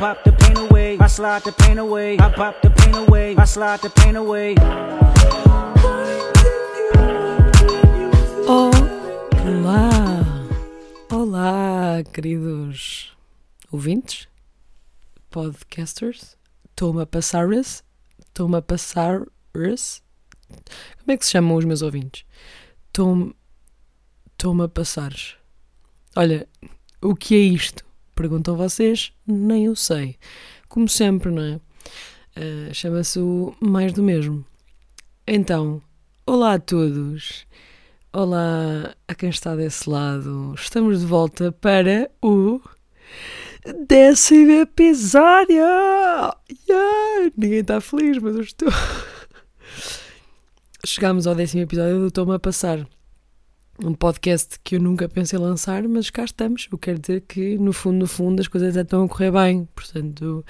pop the pain away. I slide the pain away. I pop the pain away. I slide the pain away. Olá! Olá, queridos ouvintes, podcasters, estou-me a passar-se, estou-me a passar-se, como é que se chamam os meus ouvintes? Estou-me estou-me a passar Olha, o que é isto? Perguntam vocês, nem eu sei. Como sempre, não é? Uh, Chama-se o mais do mesmo. Então, olá a todos. Olá a quem está desse lado. Estamos de volta para o décimo episódio. Yeah! Ninguém está feliz, mas eu estou. Chegámos ao décimo episódio do Toma a Passar. Um podcast que eu nunca pensei lançar, mas cá estamos. Eu quero dizer que, no fundo, no fundo, as coisas já estão a correr bem. Portanto,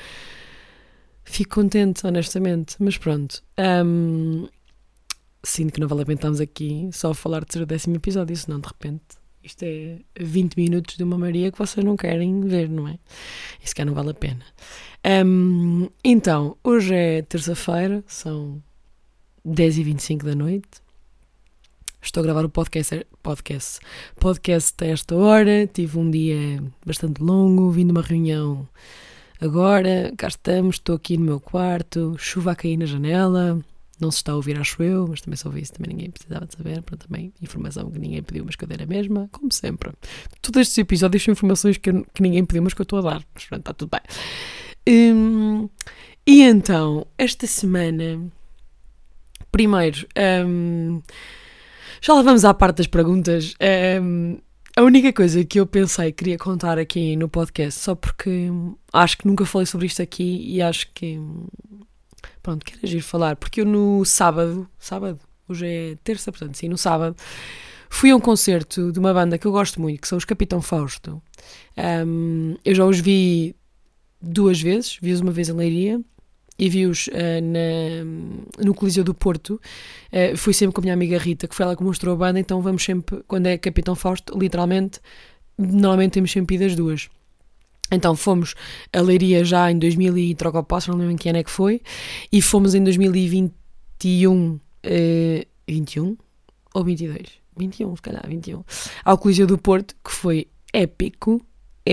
fico contente, honestamente. Mas pronto. Um, sinto que não vale a pena estarmos aqui só a falar de ser o décimo episódio, senão de repente isto é 20 minutos de uma Maria que vocês não querem ver, não é? Isso cá não vale a pena. Um, então, hoje é terça-feira, são 10h25 da noite. Estou a gravar o podcast, podcast, podcast a esta hora. Tive um dia bastante longo, vim de uma reunião agora. Cá estamos, estou aqui no meu quarto, chuva a cair na janela. Não se está a ouvir, acho eu, mas também se ouvisse, também ninguém precisava de saber. Pronto, também informação que ninguém pediu, mas que eu dei a mesma, como sempre. Todos estes episódios são informações que, que ninguém pediu, mas que eu estou a dar. Mas pronto, está tudo bem. Hum, e então, esta semana, primeiro, hum, já lá vamos à parte das perguntas. Hum, a única coisa que eu pensei que queria contar aqui no podcast, só porque acho que nunca falei sobre isto aqui e acho que Pronto, quero agir falar, porque eu no sábado, sábado, hoje é terça, portanto, sim, no sábado, fui a um concerto de uma banda que eu gosto muito, que são os Capitão Fausto. Um, eu já os vi duas vezes, vi-os uma vez em Leiria e vi-os uh, no Coliseu do Porto. Uh, fui sempre com a minha amiga Rita, que foi ela que mostrou a banda, então vamos sempre, quando é Capitão Fausto, literalmente, normalmente temos sempre ido as duas. Então fomos a Leiria já em 2000 e troca o passo, não lembro em que ano é que foi, e fomos em 2021, uh, 21 ou 22? 21, se calhar, 21, ao Coliseu do Porto, que foi épico,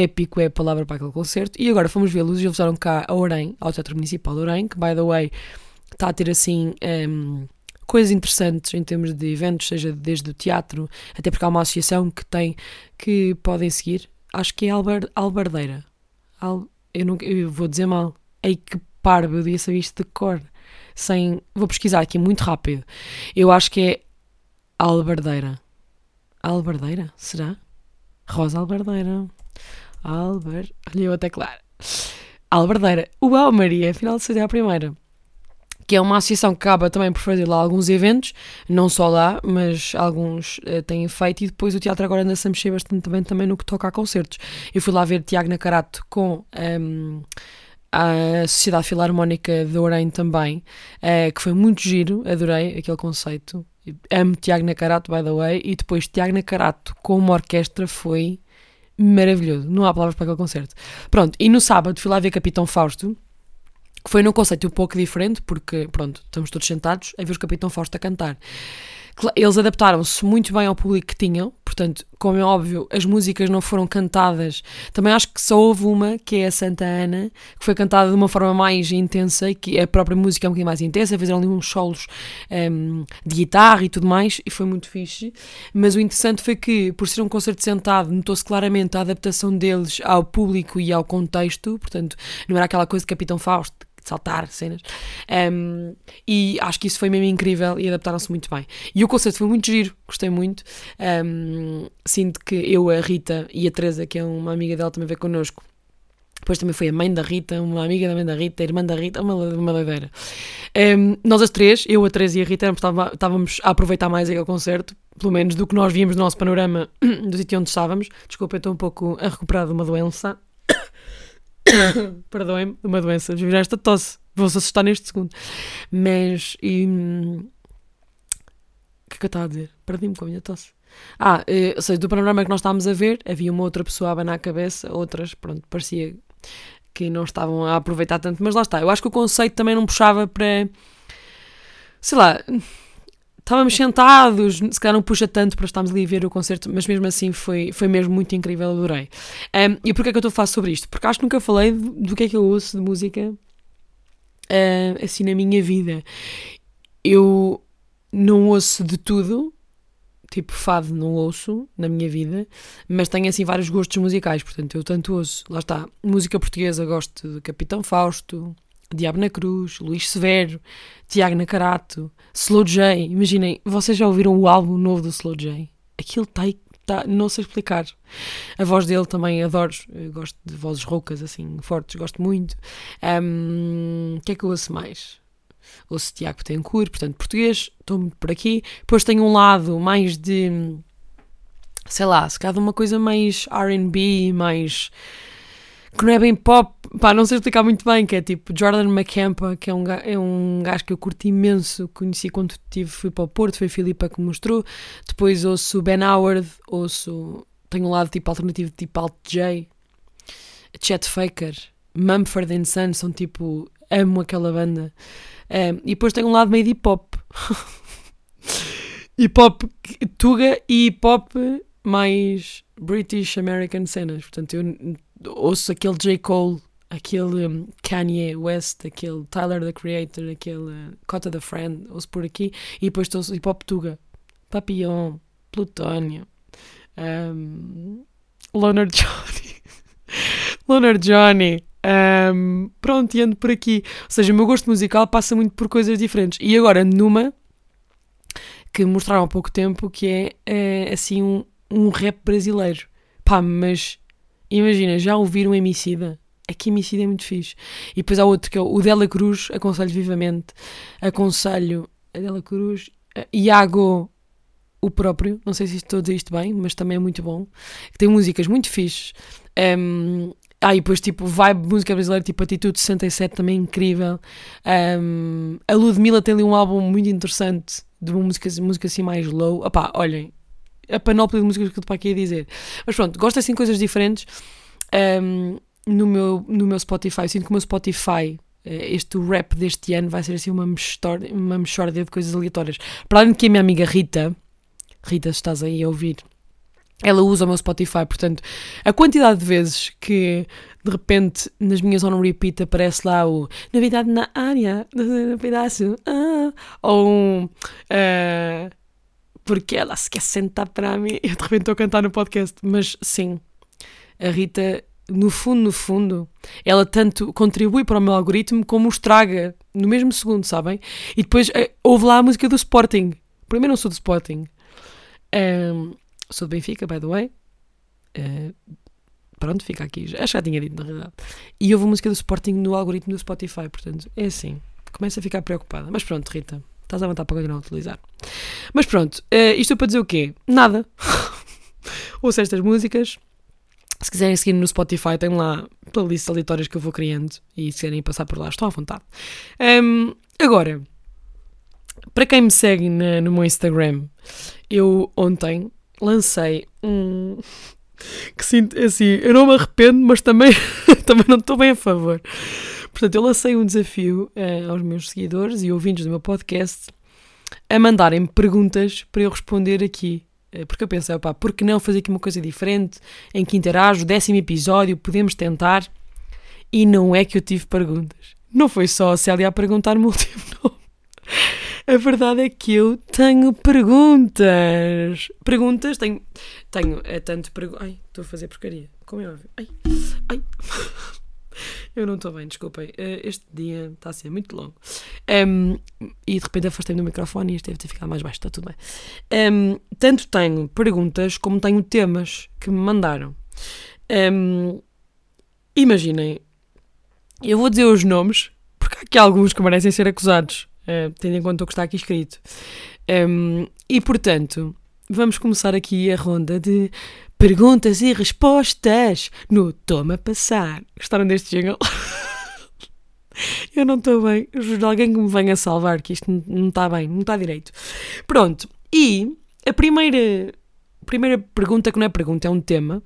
épico é a palavra para aquele concerto, e agora fomos vê-los e eles vieram cá a Orem, ao Teatro Municipal de Orem, que by the way está a ter assim... Um, coisas interessantes em termos de eventos, seja desde o teatro, até porque há uma associação que tem, que podem seguir, acho que é Alber, Albardeira. Al, eu, não, eu vou dizer mal. Ei, que parvo, eu devia saber isto de cor. Sem, vou pesquisar aqui muito rápido. Eu acho que é Albardeira. Albardeira? Será? Rosa Albardeira. Alber... Olha eu até claro. Albardeira. Uau, Maria, afinal de ser a primeira que é uma associação que acaba também por fazer lá alguns eventos, não só lá, mas alguns uh, têm feito, e depois o teatro agora anda-se a mexer bastante bem também no que toca a concertos. Eu fui lá ver Tiago Nacarato com. Um, ehm, a Sociedade Filarmónica de Orem também, uh, que foi muito giro, adorei aquele conceito. Amo Tiago Nacarato, by the way, e depois Tiago Nacarato com uma orquestra foi maravilhoso. Não há palavras para aquele concerto. Pronto, e no sábado fui lá ver Capitão Fausto, que foi num conceito um pouco diferente, porque, pronto, estamos todos sentados a ver o Capitão Fausto a cantar. Eles adaptaram-se muito bem ao público que tinham, portanto, como é óbvio, as músicas não foram cantadas. Também acho que só houve uma, que é a Santa Ana, que foi cantada de uma forma mais intensa, que a própria música é um bocadinho mais intensa, fizeram ali uns solos um, de guitarra e tudo mais, e foi muito fixe. Mas o interessante foi que, por ser um concerto sentado, notou-se claramente a adaptação deles ao público e ao contexto, portanto, não era aquela coisa de Capitão Fausto, saltar cenas. Um, e acho que isso foi mesmo incrível e adaptaram-se muito bem. E o concerto foi muito giro, gostei muito. Um, sinto que eu, a Rita e a Teresa, que é uma amiga dela, também veio connosco. Depois também foi a mãe da Rita, uma amiga da mãe da Rita, a irmã da Rita, uma, uma doideira. Um, nós as três, eu, a Teresa e a Rita, estávamos a aproveitar mais aquele concerto, pelo menos do que nós víamos no nosso panorama do sítio onde estávamos. Desculpa, eu estou um pouco a recuperar de uma doença. Perdoem-me, uma doença, virar esta tosse. Vou-se assustar neste segundo. Mas. E, o que é que eu estava a dizer? Perdi-me com a minha tosse. Ah, eh, ou seja, do panorama que nós estávamos a ver, havia uma outra pessoa a abanar a cabeça, outras, pronto, parecia que não estavam a aproveitar tanto, mas lá está. Eu acho que o conceito também não puxava para. Sei lá. Estávamos sentados, se calhar não puxa tanto para estarmos ali a ver o concerto, mas mesmo assim foi, foi mesmo muito incrível, adorei. Um, e porquê é que eu estou a falar sobre isto? Porque acho que nunca falei do, do que é que eu ouço de música uh, assim na minha vida. Eu não ouço de tudo, tipo fado não ouço na minha vida, mas tenho assim vários gostos musicais, portanto eu tanto ouço, lá está, música portuguesa gosto de Capitão Fausto, Diabo na Cruz, Luís Severo, Tiago Nacarato, Slow J. Imaginem, vocês já ouviram o álbum novo do Slow J? Aquilo está tá, não sei explicar. A voz dele também adoro, gosto de vozes roucas assim, fortes, gosto muito. O um, que é que eu ouço mais? Ouço Tiago Betancourt, portanto, português, estou por aqui. Depois tenho um lado mais de, sei lá, se calhar uma coisa mais RB, mais que não é bem pop, pá, não sei explicar muito bem, que é tipo Jordan McCampa, que é um, é um gajo que eu curto imenso, conheci quando tive, fui para o Porto, foi a Filipa que me mostrou, depois ouço Ben Howard, ouço, tenho um lado tipo alternativo, tipo Alt J, Chet Faker, Mumford Son, são tipo, amo aquela banda, um, e depois tenho um lado meio de hip hop, hip hop tuga e hip hop mais British American cenas, portanto eu ouço aquele J. Cole, aquele um, Kanye West, aquele Tyler the Creator, aquele uh, Cota the Friend, ouço por aqui, e depois ouço hip hop tuga, Papillon, Plutónio, um, Johnny, Loner Johnny, um, pronto, e ando por aqui. Ou seja, o meu gosto musical passa muito por coisas diferentes. E agora numa que mostraram há pouco tempo que é, é assim um, um rap brasileiro. Pá, mas Imagina, já ouviram Emicida? Aqui Emicida é muito fixe. E depois há outro que é o Dela Cruz, aconselho vivamente. Aconselho a Dela Cruz, Iago, o próprio, não sei se estou a dizer isto bem, mas também é muito bom. Que tem músicas muito fixes. Um, ah, e depois, tipo, vibe música brasileira, tipo Atitude 67, também incrível. Um, a Ludmilla tem ali um álbum muito interessante, de uma música, música assim mais low. Opá, olhem, a panóplia de músicas que eu estou aqui a dizer. Mas pronto, gosto assim de coisas diferentes. Um, no, meu, no meu Spotify, eu sinto que o meu Spotify, eh, este rap deste ano, vai ser assim uma mexórdia, uma mexórdia de coisas aleatórias. Para além de que a minha amiga Rita, Rita, se estás aí a ouvir, ela usa o meu Spotify, portanto, a quantidade de vezes que de repente nas minhas on repeat aparece lá o Novidade na área, no pedaço, ah, ou um. Uh, porque ela se quer sentar para mim. Eu de repente estou a cantar no podcast, mas sim, a Rita, no fundo, no fundo, ela tanto contribui para o meu algoritmo como o estraga no mesmo segundo, sabem? E depois uh, houve lá a música do Sporting. Primeiro não sou do Sporting. Um, sou do Benfica, by the way. Uh, pronto, fica aqui. Acho que já tinha dito, na realidade. E houve a música do Sporting no algoritmo do Spotify, portanto, é assim. Começo a ficar preocupada. Mas pronto, Rita, Estás à vontade para continuar a utilizar. Mas pronto, uh, isto é para dizer o quê? Nada. Ouço estas músicas. Se quiserem seguir no Spotify, tem lá playlists aleatórias que eu vou criando. E se quiserem passar por lá, estão à vontade. Um, agora, para quem me segue na, no meu Instagram, eu ontem lancei um. Que sinto assim, eu não me arrependo, mas também, também não estou bem a favor. Portanto, eu lancei um desafio uh, aos meus seguidores e ouvintes do meu podcast a mandarem perguntas para eu responder aqui. Uh, porque eu pensei, opá, por que não fazer aqui uma coisa diferente em que interajo, décimo episódio, podemos tentar. E não é que eu tive perguntas. Não foi só a Célia a perguntar-me o último nome. A verdade é que eu tenho perguntas. Perguntas, tenho. Tenho é tanto perguntas. Ai, estou a fazer porcaria. Como é óbvio. Ai, ai. Eu não estou bem, desculpem. Eh, este dia está a ser muito longo. Um, e de repente afastei-me do microfone e este deve ter ficado mais baixo, está tudo bem. Um, tanto tenho perguntas como tenho temas que me mandaram. Um, imaginem, eu vou dizer os nomes, porque há aqui alguns que merecem ser acusados, uh, tendo em conta o que está aqui escrito. e portanto, vamos começar aqui a ronda de Perguntas e respostas no Toma Passar. Gostaram deste jingle? Eu não estou bem. Juro, alguém que me venha salvar, que isto não está bem, não está direito. Pronto. E a primeira, primeira pergunta, que não é pergunta, é um tema,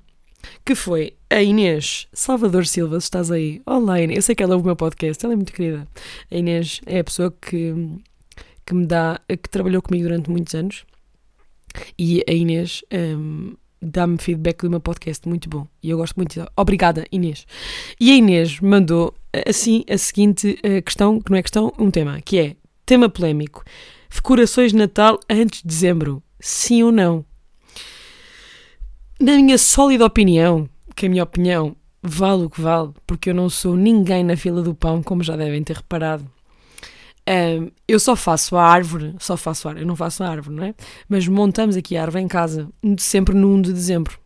que foi a Inês Salvador Silva, se estás aí. Olá, Inês. Eu sei que ela ouve o meu podcast, ela é muito querida. A Inês é a pessoa que, que me dá, que trabalhou comigo durante muitos anos. E a Inês um, dá-me feedback do meu podcast muito bom. E eu gosto muito. Obrigada, Inês. E a Inês mandou assim a seguinte questão, que não é questão, um tema, que é tema polémico. Decorações de Natal antes de dezembro. Sim ou não? Na minha sólida opinião, que a minha opinião vale o que vale, porque eu não sou ninguém na fila do pão, como já devem ter reparado. Eu só faço a árvore, só faço a árvore, eu não faço a árvore, não é? Mas montamos aqui a árvore em casa, sempre no 1 de dezembro.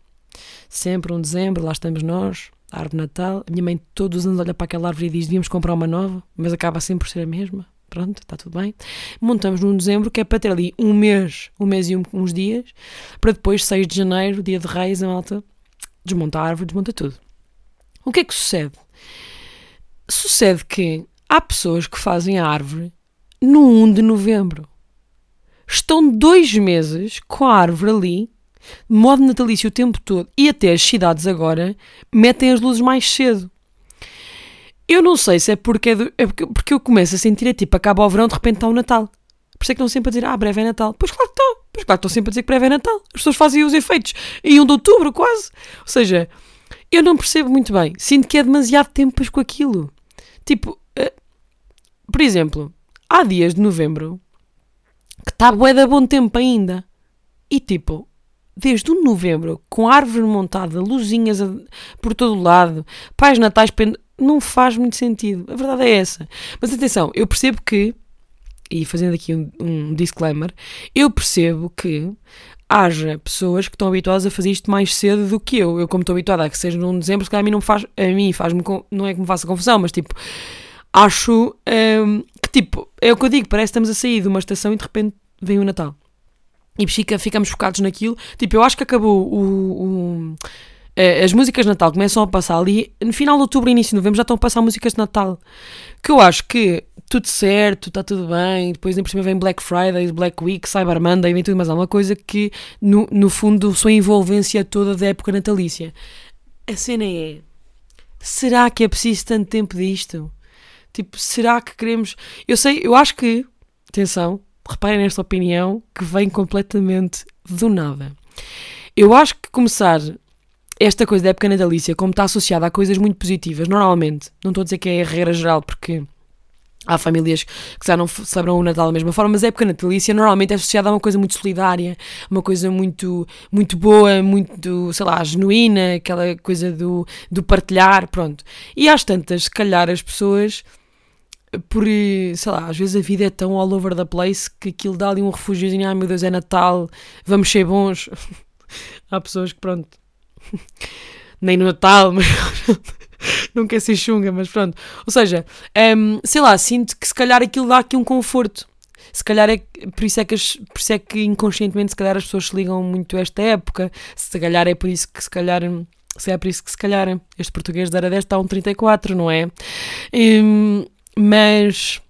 Sempre 1 de dezembro, lá estamos nós, a árvore Natal. A minha mãe todos os anos olha para aquela árvore e diz: devíamos comprar uma nova, mas acaba sempre por ser a mesma. Pronto, está tudo bem. Montamos no 1 de dezembro, que é para ter ali um mês, um mês e um, uns dias, para depois, 6 de janeiro, dia de reis, a malta desmonta a árvore, desmonta tudo. O que é que sucede? Sucede que há pessoas que fazem a árvore no 1 de novembro. Estão dois meses com a árvore ali, de modo natalício o tempo todo, e até as cidades agora metem as luzes mais cedo. Eu não sei se é porque, é, do, é porque, porque, eu começo a sentir, é tipo, acaba o verão, de repente está o Natal. Por isso é que estão sempre a dizer, ah, breve é Natal. Pois claro que estão. Pois claro que estão sempre a dizer que breve é Natal. As pessoas fazem os efeitos em 1 de outubro, quase. Ou seja, eu não percebo muito bem. Sinto que é demasiado tempo com aquilo. Tipo, por exemplo, há dias de novembro que está bué da bom tempo ainda. E tipo, desde o novembro, com árvore montada, luzinhas por todo lado, pais natais, não faz muito sentido. A verdade é essa. Mas atenção, eu percebo que, e fazendo aqui um, um disclaimer, eu percebo que haja pessoas que estão habituadas a fazer isto mais cedo do que eu. Eu, como estou habituada a que seja num dezembro, se calhar a mim não faz, a mim faz-me, não é que me faça confusão, mas tipo, acho um, que tipo, é o que eu digo, parece que estamos a sair de uma estação e de repente vem o Natal. E fica, ficamos focados naquilo. Tipo, eu acho que acabou o, o as músicas de Natal começam a passar ali, no final de outubro início de novembro já estão a passar músicas de Natal. Que eu acho que tudo certo, está tudo bem, depois em por cima vem Black Friday, Black Week, Cyber Monday, vem tudo mais alguma coisa que no, no fundo são a envolvência toda da época natalícia. A cena é, será que é preciso tanto tempo disto? Tipo, será que queremos... Eu sei, eu acho que, atenção, reparem nesta opinião que vem completamente do nada. Eu acho que começar esta coisa da época natalícia, como está associada a coisas muito positivas, normalmente, não estou a dizer que é a regra geral, porque há famílias que já não celebram o Natal da mesma forma, mas a época natalícia normalmente é associada a uma coisa muito solidária, uma coisa muito, muito boa, muito, sei lá, genuína, aquela coisa do, do partilhar, pronto. E às tantas, se calhar as pessoas, por, sei lá, às vezes a vida é tão all over the place que aquilo dá ali um refúgiozinho, ai meu Deus, é Natal, vamos ser bons. há pessoas que, pronto, nem no Natal, mas não quer ser chunga, mas pronto. Ou seja, um, sei lá, sinto que se calhar aquilo dá aqui um conforto. Se calhar é por isso é que, as, por isso é que inconscientemente se calhar as pessoas se ligam muito a esta época. Se calhar é por isso que se calhar se é por isso que se calhar este português da era 10 está um 34, não é? Um, mas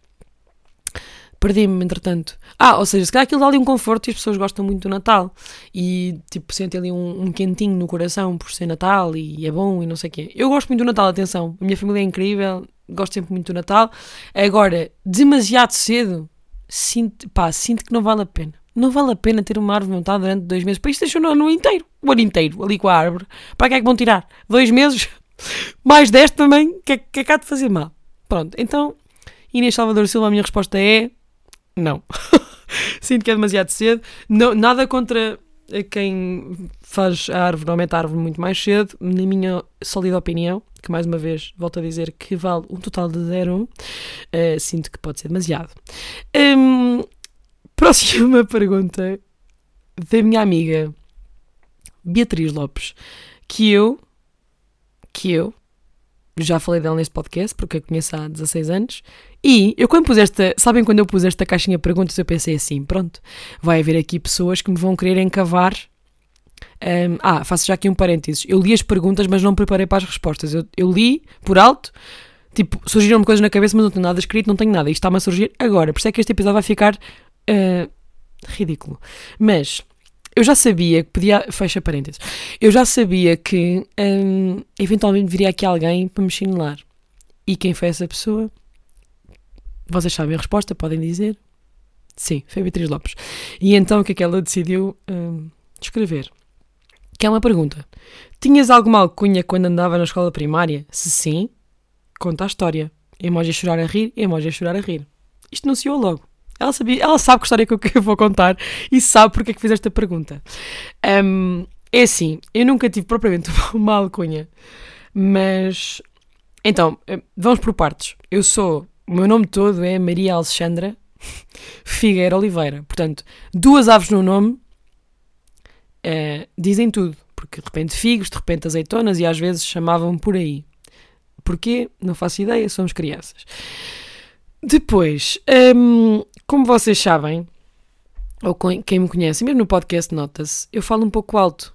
perdi-me, entretanto. Ah, ou seja, se calhar aquilo dá ali um conforto e as pessoas gostam muito do Natal e, tipo, sentem ali um, um quentinho no coração por ser Natal e é bom e não sei o quê. Eu gosto muito do Natal, atenção. A minha família é incrível, gosto sempre muito do Natal. Agora, demasiado cedo, sinto, pá, sinto que não vale a pena. Não vale a pena ter uma árvore montada durante dois meses. Para isto deixou no ano inteiro, o ano inteiro, ali com a árvore. Para que é que vão tirar? Dois meses? Mais dez também? Que é que é cá de fazer mal? Pronto, então, Inês Salvador Silva, a minha resposta é não. Sinto que é demasiado cedo. Não, nada contra quem faz a árvore, aumenta a árvore muito mais cedo, na minha sólida opinião, que mais uma vez volto a dizer que vale um total de zero, uh, sinto que pode ser demasiado. Um, próxima pergunta da minha amiga Beatriz Lopes, que eu, que eu, já falei dela neste podcast, porque a conheço há 16 anos, e eu quando pus esta, sabem quando eu pus esta caixinha de perguntas, eu pensei assim, pronto, vai haver aqui pessoas que me vão querer encavar. Um, ah, faço já aqui um parênteses. Eu li as perguntas, mas não preparei para as respostas. Eu, eu li por alto, tipo, surgiram-me coisas na cabeça, mas não tenho nada escrito, não tenho nada. Isto está-me a surgir agora. Por isso é que este episódio vai ficar uh, ridículo. Mas eu já sabia que podia. Fecha parênteses. Eu já sabia que hum, eventualmente viria aqui alguém para me chinilar. E quem foi essa pessoa? Vocês sabem a resposta, podem dizer. Sim, foi Beatriz Lopes. E então o que é que ela decidiu hum, escrever? Que é uma pergunta. Tinhas alguma alcunha quando andava na escola primária? Se sim, conta a história. Emoji a chorar a rir, emoji a chorar a rir. Isto anunciou logo. Ela, sabia, ela sabe que história que eu, que eu vou contar e sabe porque é que fiz esta pergunta. Um, é assim, eu nunca tive propriamente uma alcunha, mas. Então, eh, vamos por partes. Eu sou. O meu nome todo é Maria Alexandra Figueira Oliveira. Portanto, duas aves no nome uh, dizem tudo. Porque de repente figos, de repente azeitonas e às vezes chamavam por aí. Porquê? Não faço ideia, somos crianças. Depois, um, como vocês sabem, ou quem me conhece, mesmo no podcast nota-se, eu falo um pouco alto.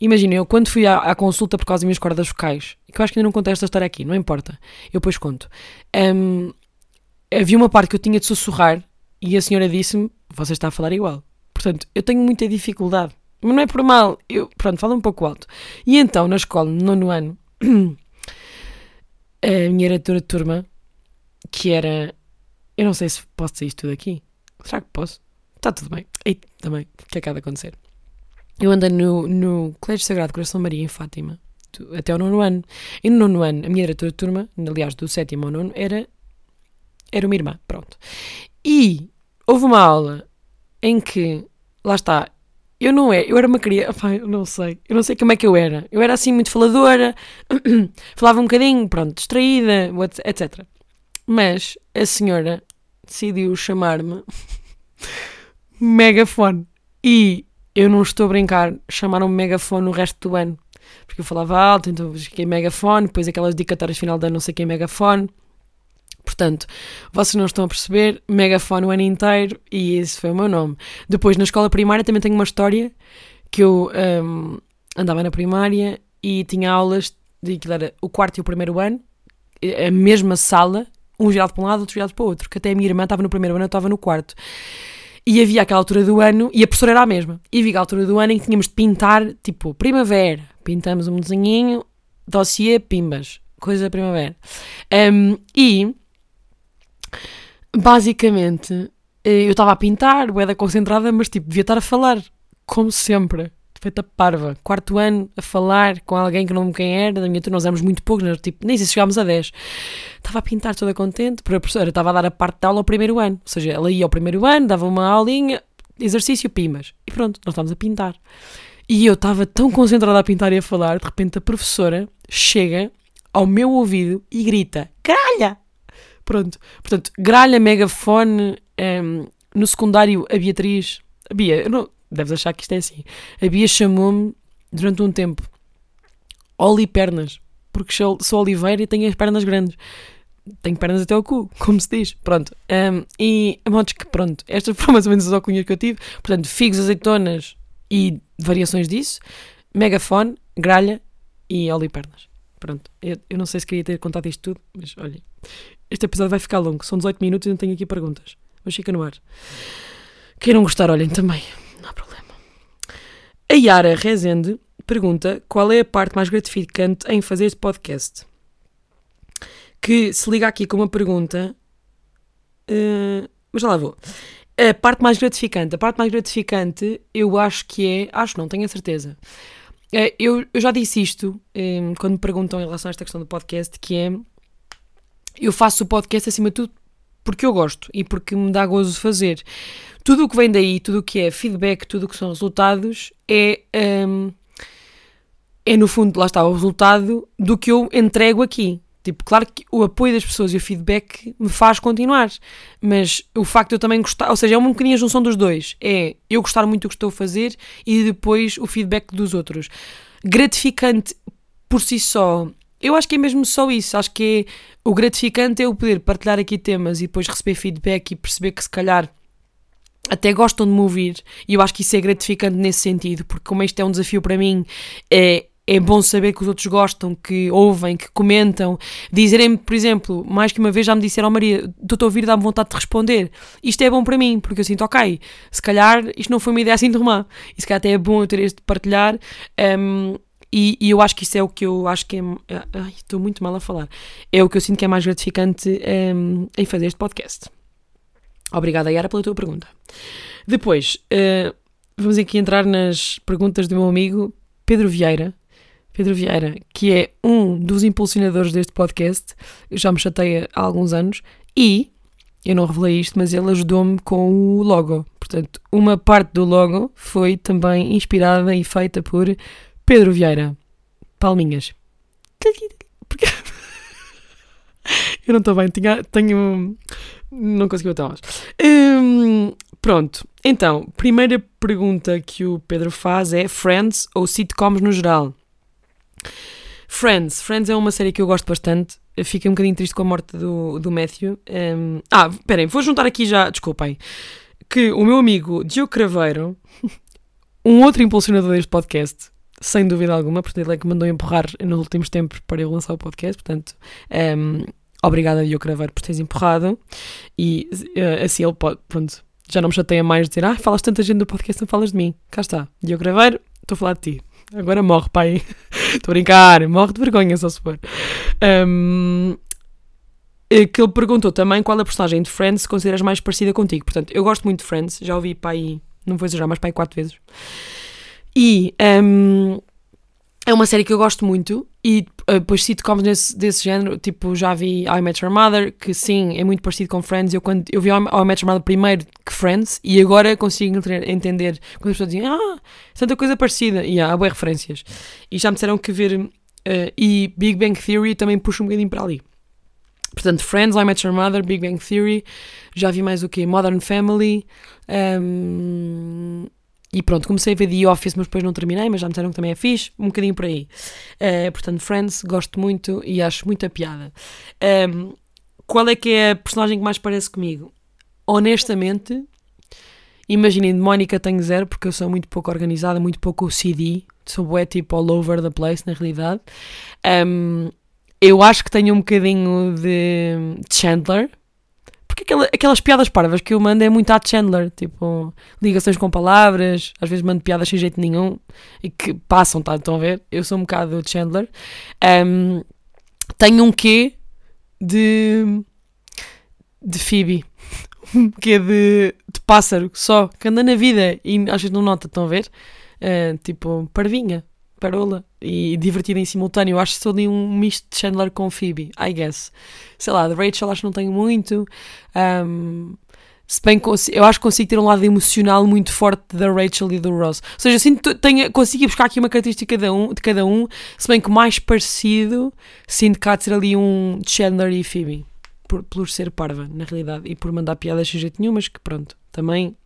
Imaginem, eu quando fui à, à, consulta por causa das minhas cordas vocais, que eu acho que ainda não contei esta história aqui, não importa, eu depois conto. Um, havia uma parte que eu tinha de sussurrar e a senhora disse-me: Você está a falar igual. Portanto, eu tenho muita dificuldade. Mas não é por mal, eu, pronto, falo um pouco alto. E então, na escola, no nono ano, a minha diretora de turma que era. Eu não sei se posso dizer isto tudo aqui. Será que posso? Está tudo bem. E também, o que acaba de acontecer? Eu andei no, no Colégio Sagrado Coração Maria em Fátima até o nono ano. E no nono ano, a minha diretora de turma, aliás, do sétimo ao nono, era, era uma irmã. Pronto. E houve uma aula em que, lá está, eu não é, eu era uma criança, eu não sei, eu não sei como é que eu era. Eu era assim muito faladora, falava um bocadinho, pronto, distraída, etc. Mas a senhora decidiu chamar-me megafone. E eu não estou a brincar, chamaram-me megafone o resto do ano. Porque eu falava alto, então fiquei megafone, depois aquelas dicatórias final ano, não sei quem megafone. Portanto, vocês não estão a perceber, megafone o ano inteiro e esse foi o meu nome. Depois, na escola primária, também tenho uma história que eu um, andava na primária e tinha aulas de aquilo era o quarto e o primeiro ano, a mesma sala, um girado para um lado, outro girado para o outro, que até a minha irmã estava no primeiro ano, eu estava no quarto. E havia aquela altura do ano, e a professora era a mesma, e havia aquela altura do ano em que tínhamos de pintar, tipo, primavera, pintamos um desenhinho, dossiê, pimbas, coisa da primavera. Um, e, basicamente, eh, eu estava a pintar, boeda concentrada, mas tipo, devia estar a falar, como sempre feita parva. Quarto ano a falar com alguém que não me quem era, da minha turma, nós éramos muito poucos, tipo, nem sei se chegámos a 10. Estava a pintar toda contente, porque a professora estava a dar a parte da aula ao primeiro ano. Ou seja, ela ia ao primeiro ano, dava uma aulinha, exercício, pimas. E pronto, nós estávamos a pintar. E eu estava tão concentrada a pintar e a falar, de repente a professora chega ao meu ouvido e grita: Gralha! Pronto, portanto, gralha, megafone. Um, ehm, no secundário, a Beatriz. A Bia, eu não, deves achar que isto é assim. A Bia chamou-me durante um tempo Oli Pernas, porque sou, sou Oliveira e tenho as pernas grandes. Tenho pernas até ao cu, como se diz. Pronto. Um, e a modos que, pronto, estas foram mais ou menos as alcunhas que eu tive. Portanto, figos, azeitonas e variações disso. Megafone, gralha e Oli Pernas. Pronto. Eu, eu não sei se queria ter contado isto tudo, mas olhem. Este episódio vai ficar longo. São 18 minutos e não tenho aqui perguntas. Mas fica no ar. Quem não gostar, olhem também. A Yara Rezende pergunta qual é a parte mais gratificante em fazer este podcast. Que se liga aqui com uma pergunta, uh, mas já lá vou. A parte mais gratificante, a parte mais gratificante eu acho que é, acho não, tenho a certeza. Uh, eu, eu já disse isto um, quando me perguntam em relação a esta questão do podcast, que é eu faço o podcast acima de tudo porque eu gosto e porque me dá gozo fazer tudo o que vem daí, tudo o que é feedback, tudo o que são resultados, é, um, é no fundo, lá está, o resultado do que eu entrego aqui. Tipo, claro que o apoio das pessoas e o feedback me faz continuar, mas o facto de eu também gostar, ou seja, é uma bocadinho a junção dos dois. É eu gostar muito do que estou a fazer e depois o feedback dos outros. Gratificante por si só. Eu acho que é mesmo só isso. Acho que é, o gratificante é o poder partilhar aqui temas e depois receber feedback e perceber que se calhar até gostam de me ouvir e eu acho que isso é gratificante nesse sentido, porque como este é um desafio para mim, é, é bom saber que os outros gostam, que ouvem, que comentam. Dizerem-me, por exemplo, mais que uma vez já me disseram, oh, Maria, estou a ouvir, dá-me vontade de responder. Isto é bom para mim, porque eu sinto, ok, se calhar isto não foi uma ideia assim de romã. E se calhar até é bom eu ter este de partilhar. Um, e, e, eu acho que isso é o que eu acho que é. Ai, estou muito mal a falar. É o que eu sinto que é mais gratificante um, em fazer este podcast. Obrigada, Yara, pela tua pergunta. Depois, uh, vamos aqui entrar nas perguntas do meu amigo Pedro Vieira. Pedro Vieira, que é um dos impulsionadores deste podcast, já me chateia há alguns anos, e eu não revelei isto, mas ele ajudou-me com o logo. Portanto, uma parte do logo foi também inspirada e feita por Pedro Vieira. Palminhas. Porque... eu não estou bem, tenho. Não consegui botar mais. Hum, pronto, então, primeira pergunta que o Pedro faz é: Friends ou sitcoms no geral? Friends. Friends é uma série que eu gosto bastante. Fiquei um bocadinho triste com a morte do, do Matthew. Um, ah, esperem, vou juntar aqui já, desculpem, que o meu amigo Diogo Craveiro, um outro impulsionador deste podcast, sem dúvida alguma, porque ele é que mandou empurrar nos últimos tempos para eu lançar o podcast, portanto, um, obrigada Diogo Craveiro por teres empurrado e uh, assim ele pode, pronto, já não me chateia mais dizer, ah, falas tanta gente do podcast, não falas de mim. Cá está, Diogo Craveiro, estou a falar de ti. Agora morre, pai. Estou a brincar, morre de vergonha, só se for. Um, eh, que ele perguntou também qual a personagem de Friends consideras mais parecida contigo. Portanto, eu gosto muito de Friends, já ouvi pai, não vou exagerar, mas pai quatro vezes. E um, é uma série que eu gosto muito e uh, depois sitcoms desse, desse género, tipo, já vi I Met Your Mother, que sim, é muito parecido com Friends. Eu, quando, eu vi I Met Your Mother primeiro que Friends e agora consigo entender quando as pessoas dizem, ah, tanta coisa parecida. E há boas referências. E já me disseram que ver. Uh, e Big Bang Theory também puxa um bocadinho para ali. Portanto, Friends, I Met Your Mother, Big Bang Theory, já vi mais o quê? Modern Family. Um, e pronto, comecei a ver The Office, mas depois não terminei, mas já me disseram que também é fixe, um bocadinho por aí. Uh, portanto, Friends, gosto muito e acho muita piada. Um, qual é que é a personagem que mais parece comigo? Honestamente, imaginem, de Mónica tenho zero, porque eu sou muito pouco organizada, muito pouco OCD, sou bué tipo all over the place, na realidade. Um, eu acho que tenho um bocadinho de Chandler, porque aquela, aquelas piadas parvas que eu mando é muito a Chandler, tipo, ligações com palavras, às vezes mando piadas sem jeito nenhum e que passam, tá? Estão a ver? Eu sou um bocado Chandler. Um, tenho um quê de. de Phoebe. Um quê de, de pássaro só, que anda na vida e às vezes não nota, estão a ver? Uh, tipo, parvinha parola e divertida em simultâneo. Eu acho que sou ali um misto de Chandler com Phoebe, I guess. Sei lá, de Rachel acho que não tenho muito. Um, se bem eu acho que consigo ter um lado emocional muito forte da Rachel e do Ross. Ou seja, sinto, tenho, consigo buscar aqui uma característica de cada, um, de cada um, se bem que mais parecido sinto de ser ali um Chandler e Phoebe. Por, por ser parva, na realidade, e por mandar piadas sem jeito nenhum, mas que pronto, também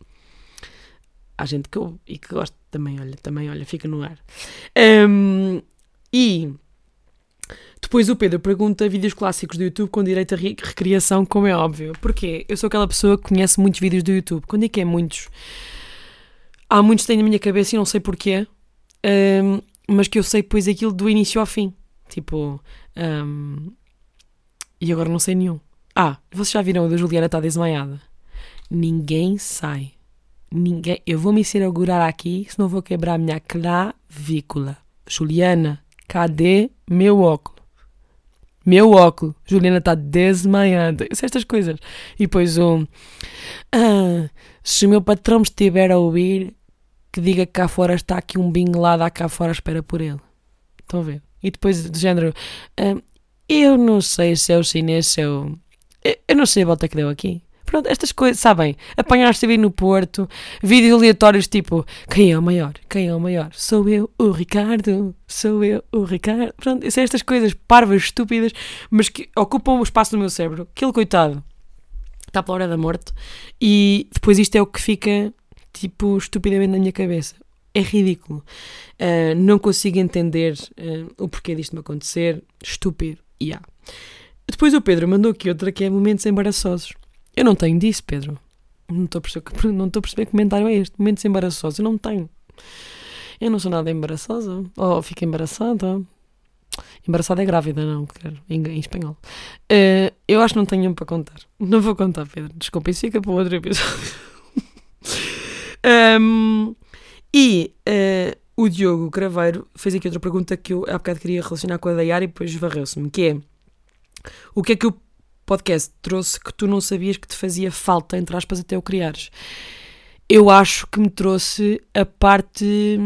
há gente que ouve e que gosta também, olha, também, olha, fica no ar. Um, e depois o Pedro pergunta vídeos clássicos do YouTube com direito a recriação, como é óbvio. Porquê? Eu sou aquela pessoa que conhece muitos vídeos do YouTube. Quando é que é muitos? Há muitos que têm na minha cabeça e não sei porquê, um, mas que eu sei depois aquilo do início ao fim. Tipo, um, e agora não sei nenhum. Ah, vocês já viram o da Juliana está desmaiada? Ninguém sai ninguém. Eu vou me segurar aqui, senão vou quebrar minha clavícula. Juliana, cadê meu óculos? Meu óculos. Juliana está desmaiando. Estas coisas. E depois um. Ah, se o meu patrão me estiver a ouvir, que diga que cá fora está aqui um bingo lá, cá fora espera por ele. Estão a ver? E depois do género. Ah, eu não sei se é o chinês, se é o. Eu não sei a volta que deu aqui. Pronto, estas coisas, sabem? Apanhar-se a vir no Porto, vídeos aleatórios tipo quem é o maior? Quem é o maior? Sou eu, o Ricardo. Sou eu, o Ricardo. Pronto, são estas coisas parvas, estúpidas, mas que ocupam o espaço no meu cérebro. Aquele coitado está pela hora da morte e depois isto é o que fica tipo estupidamente na minha cabeça. É ridículo. Uh, não consigo entender uh, o porquê disto me acontecer. Estúpido. Yeah. Depois o Pedro mandou aqui outra que é momentos embaraçosos. Eu não tenho disso, Pedro. Não estou a perceber, que comentário é este. Momentos embaraçosos. Eu não tenho. Eu não sou nada embaraçosa. Ou fico embaraçada. Embaraçada é grávida, não, quero, em, em espanhol. Uh, eu acho que não tenho nenhum para contar. Não vou contar, Pedro. Desculpa, isso fica para outro episódio. um, e uh, o Diogo Craveiro fez aqui outra pergunta que eu há bocado queria relacionar com a da Yara e depois varreu-se-me, que é o que é que o podcast trouxe que tu não sabias que te fazia falta, entre aspas, até o criares? Eu acho que me trouxe a parte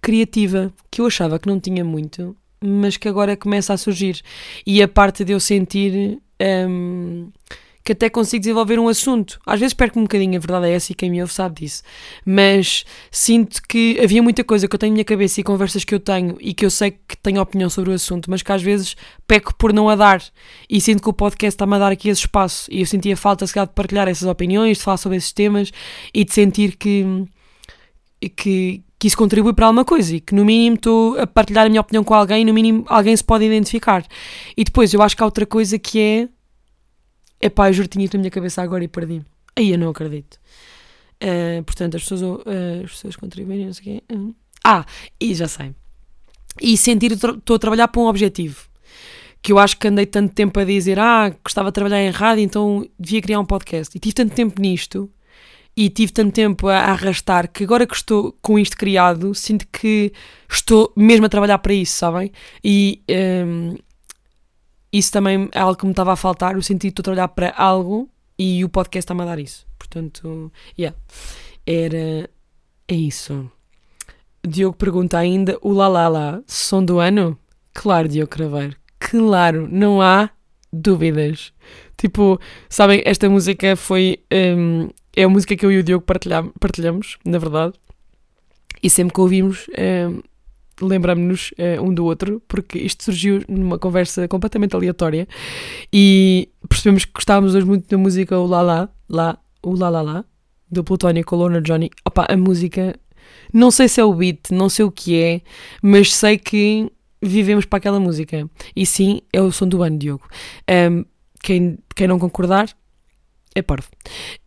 criativa, que eu achava que não tinha muito, mas que agora começa a surgir. E a parte de eu sentir um, que até consigo desenvolver um assunto. Às vezes perco um bocadinho, a verdade é essa, e quem me ouve sabe disso. Mas sinto que havia muita coisa que eu tenho na minha cabeça e conversas que eu tenho e que eu sei que tenho opinião sobre o assunto, mas que às vezes peco por não a dar. E sinto que o podcast está-me a dar aqui esse espaço. E eu sentia falta, se calhar, de partilhar essas opiniões, de falar sobre esses temas e de sentir que. que que isso contribui para alguma coisa e que no mínimo estou a partilhar a minha opinião com alguém e no mínimo alguém se pode identificar. E depois eu acho que há outra coisa que é. Epá, eu juro tinha isto na minha cabeça agora e perdi. Aí eu não acredito. Uh, portanto, as pessoas, uh, as pessoas contribuem, não sei o quê. Ah, e já sei. E sentir que estou a trabalhar para um objetivo. Que eu acho que andei tanto tempo a dizer, ah, gostava de trabalhar em rádio, então devia criar um podcast. E tive tanto tempo nisto e tive tanto tempo a arrastar que agora que estou com isto criado, sinto que estou mesmo a trabalhar para isso, sabem? E um, isso também é algo que me estava a faltar, o sentido de a trabalhar para algo e o podcast está-me a dar isso. Portanto, yeah, era. É isso. Diogo pergunta ainda: o Lalala, som do ano? Claro, Diogo Craveiro, claro, não há dúvidas. Tipo, sabem, esta música foi. Um, é a música que eu e o Diogo partilhamos, na verdade. E sempre que ouvimos, uh, lembramos-nos uh, um do outro, porque isto surgiu numa conversa completamente aleatória e percebemos que gostávamos hoje muito da música O La La, La, O La La La, do Plutónio com Lorna Johnny. Opa, a música, não sei se é o beat, não sei o que é, mas sei que vivemos para aquela música. E sim, é o som do ano, Diogo. Um, quem, quem não concordar, é parvo.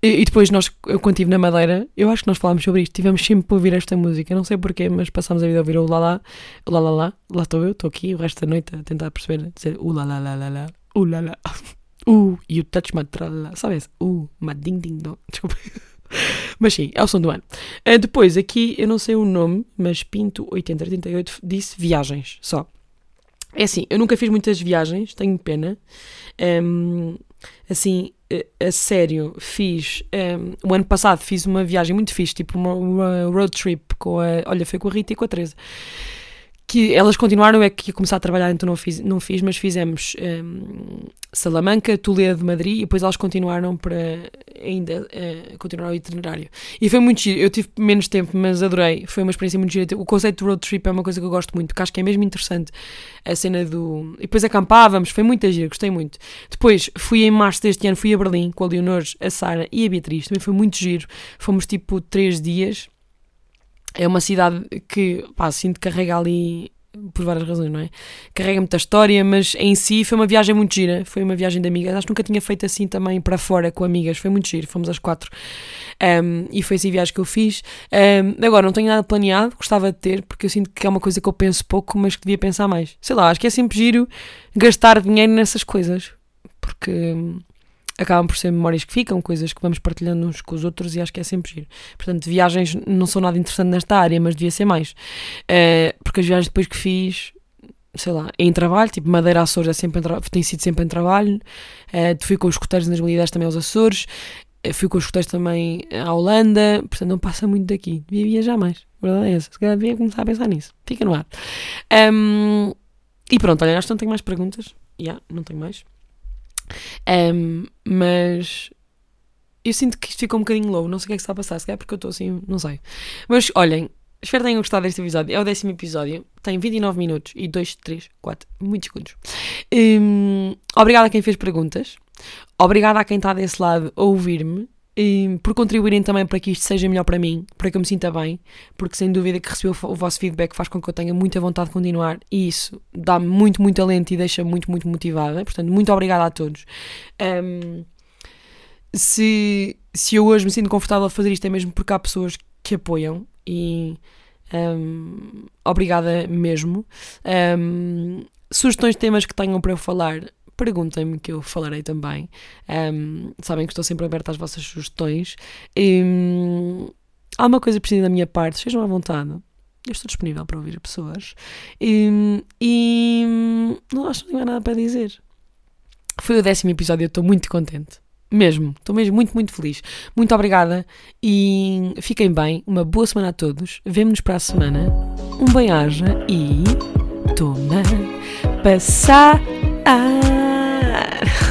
E, e, depois nós, eu quando estive na Madeira, eu acho que nós falámos sobre isto, tivemos sempre para ouvir esta música, não sei porquê, mas passámos a vida a ouvir o lá lá, o lá lá lá, estou eu, estou aqui o resto da noite a tentar perceber, dizer o lá lá lá o lá lá, uh, you touch my tralala, sabes? Uh, my ding ding dong, desculpa. Mas sim, é o som do ano. Uh, depois, aqui, eu não sei o nome, mas Pinto8088 disse viagens, só. É assim, eu nunca fiz muitas viagens, tenho pena. Um, assim, a sério, fiz. Um, o ano passado fiz uma viagem muito fixe, tipo uma, uma, road trip com a. Olha, foi com a Rita e com a Teresa. Que elas continuaram, é que ia começar a trabalhar, então não fiz, não fiz mas fizemos um, Salamanca, Toledo, Madrid e depois elas continuaram para ainda uh, continuar o itinerário. E foi muito giro. Eu tive menos tempo, mas adorei. Foi uma experiência muito gira. O conceito de road trip é uma coisa que eu gosto muito, porque acho que é mesmo interessante a cena do. E depois acampávamos, foi muito giro, gostei muito. Depois fui em março deste ano, fui a Berlim com a Leonor, a Sara e a Beatriz. Também foi muito giro. Fomos tipo três dias. É uma cidade que, pá, sinto que carrega ali por várias razões, não é? Carrega muita história, mas em si foi uma viagem muito gira. Foi uma viagem de amigas. Acho que nunca tinha feito assim também para fora com amigas. Foi muito giro. Fomos às quatro. Um, e foi assim a viagem que eu fiz. Um, agora, não tenho nada planeado. Gostava de ter, porque eu sinto que é uma coisa que eu penso pouco, mas que devia pensar mais. Sei lá, acho que é sempre giro gastar dinheiro nessas coisas. Porque acabam por ser memórias que ficam, coisas que vamos partilhando uns com os outros e acho que é sempre giro. Portanto, viagens não são nada interessante nesta área, mas devia ser mais. Uh, porque as viagens depois que fiz, sei lá, em trabalho, tipo Madeira Açores é sempre tem sido sempre em trabalho. Uh, fui com os escuteiros em 2010 também aos Açores. Uh, fui com os escuteiros também à Holanda. Portanto, não passa muito daqui. Devia viajar mais. A verdade é essa. Se calhar devia começar a pensar nisso. Fica no ar. Um, e pronto, olha, acho que não tenho mais perguntas. Já, yeah, não tenho mais. Um, mas eu sinto que isto ficou um bocadinho low. Não sei o que é que está a passar, se calhar porque eu estou assim, não sei. Mas olhem, espero que tenham gostado deste episódio. É o décimo episódio, tem 29 minutos e 2, 3, 4, muitos segundos. Um, obrigada a quem fez perguntas. Obrigada a quem está desse lado a ouvir-me por contribuírem também para que isto seja melhor para mim, para que eu me sinta bem, porque sem dúvida que receber o vosso feedback faz com que eu tenha muita vontade de continuar e isso dá-me muito, muito alento e deixa muito, muito motivada. Portanto, muito obrigada a todos. Um, se, se eu hoje me sinto confortável a fazer isto é mesmo porque há pessoas que apoiam e Um, obrigada mesmo. Um, sugestões de temas que tenham para eu falar, perguntem-me que eu falarei também. Um, sabem que estou sempre aberta às vossas sugestões. Um, alguma coisa precisa da minha parte, sejam à vontade. Eu estou disponível para ouvir pessoas. E, e não acho que não há nada para dizer. Foi o décimo episódio, eu estou muito contente. Mesmo, estou mesmo muito, muito feliz. Muito obrigada e fiquem bem. Uma boa semana a todos. Vemo-nos para a semana. Um bem-aja e toma passar. that.